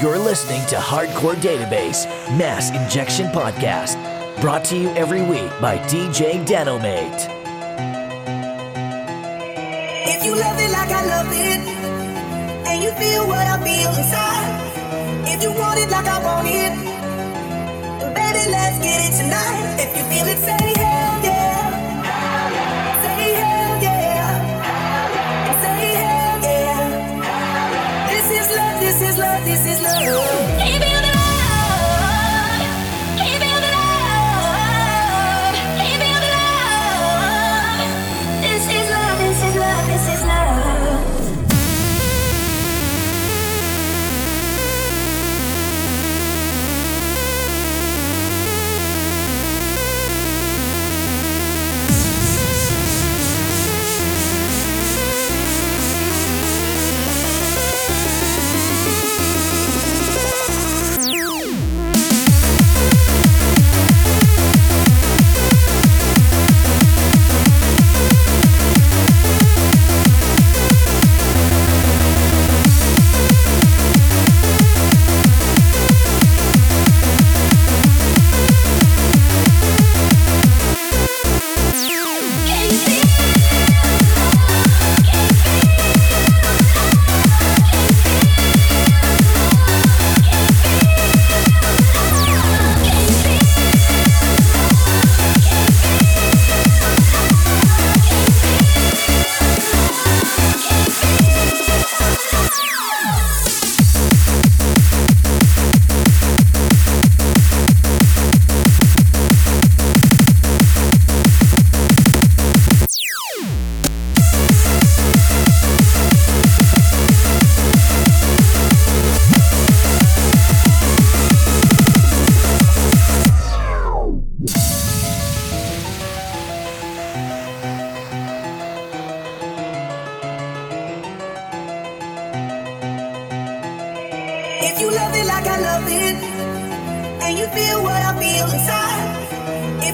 You're listening to Hardcore Database Mass Injection Podcast, brought to you every week by DJ Danomate. If you love it like I love it, and you feel what I feel inside, if you want it like I want it, baby, let's get it tonight. If you feel it, say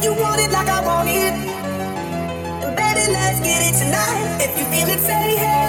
you want it like I want it, baby, let's get it tonight. If you feel it, say hell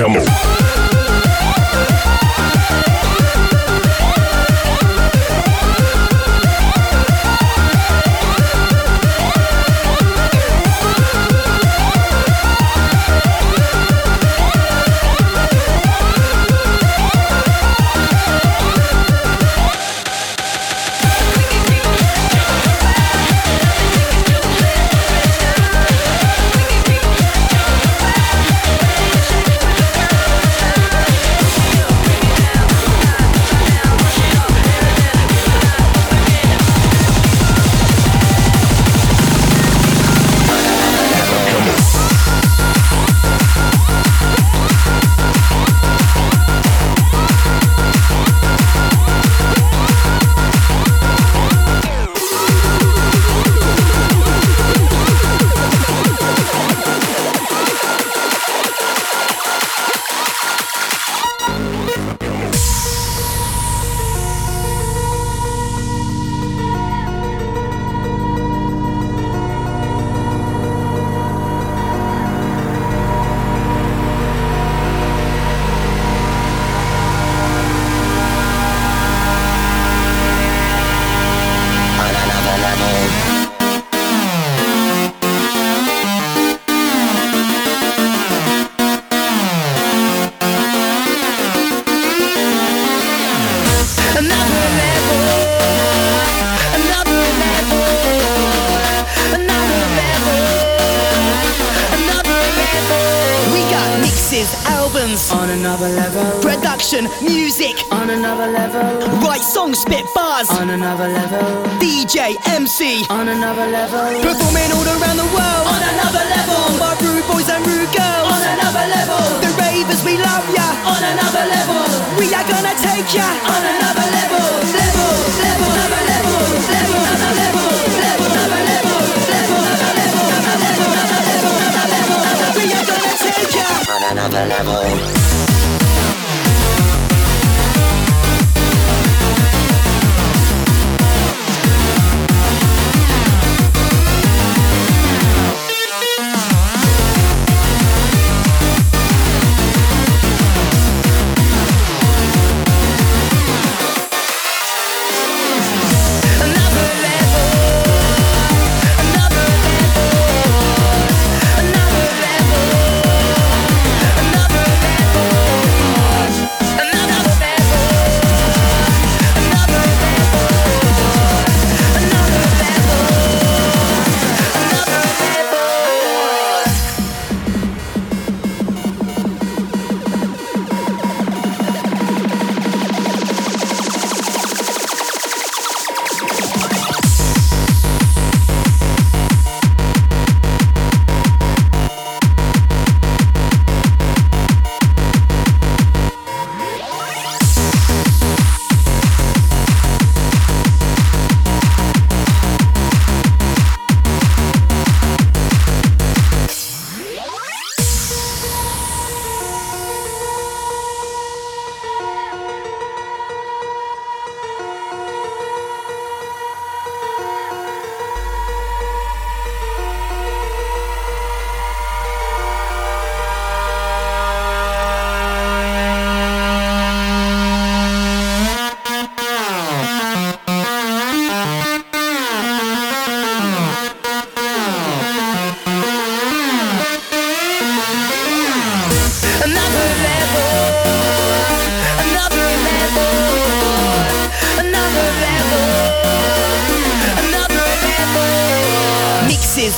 Кому? The ravers, we love ya on another level. We are gonna take ya on another level. Level, level, another level. Level, another level. Level, another level. Level, another level. Another level, another level, another level. We are gonna take ya on another level. Another level.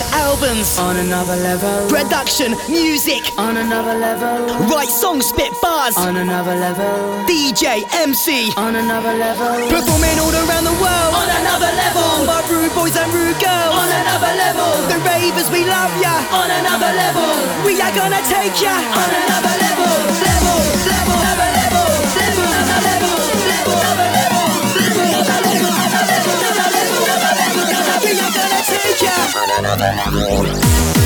Evans. On another level. Production, music. On another level. Write songs, spit bars. On another level. DJ, MC. On another level. Performing all around the world. On another level. My rude boys and rude girls. On another level. The ravers, we love ya. On another level. We are gonna take ya. On another level. Level. Level. Level. Level. Gonna take ya. On. Another level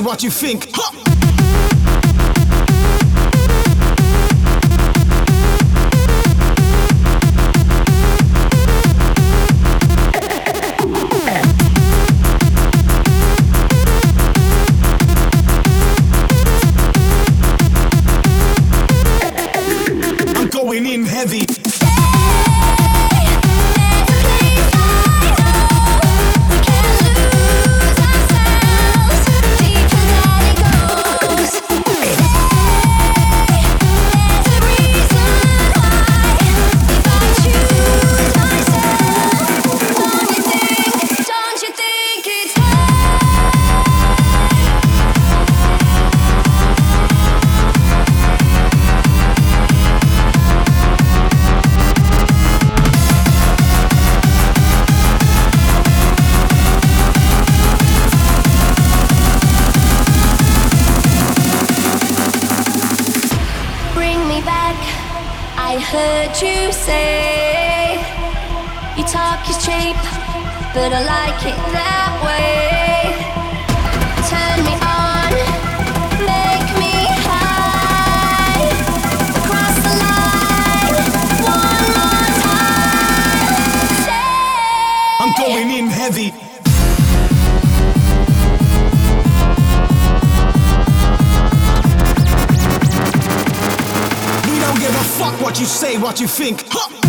what you think. Huh. Heard you say you talk is cheap, but I like it that way. What you say, what you think. Huh.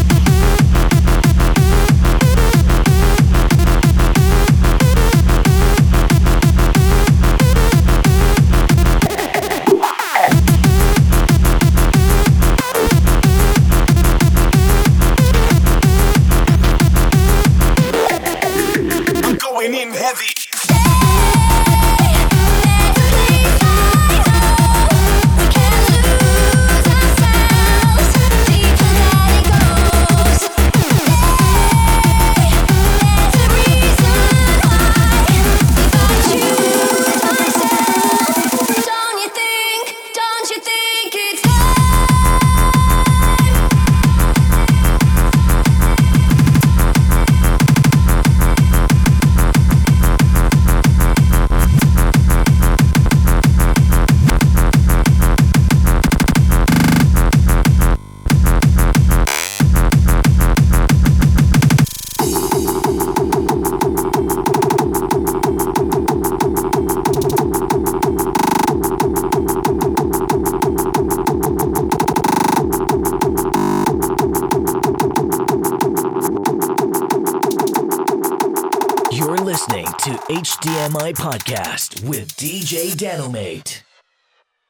Podcast with DJ Danomate.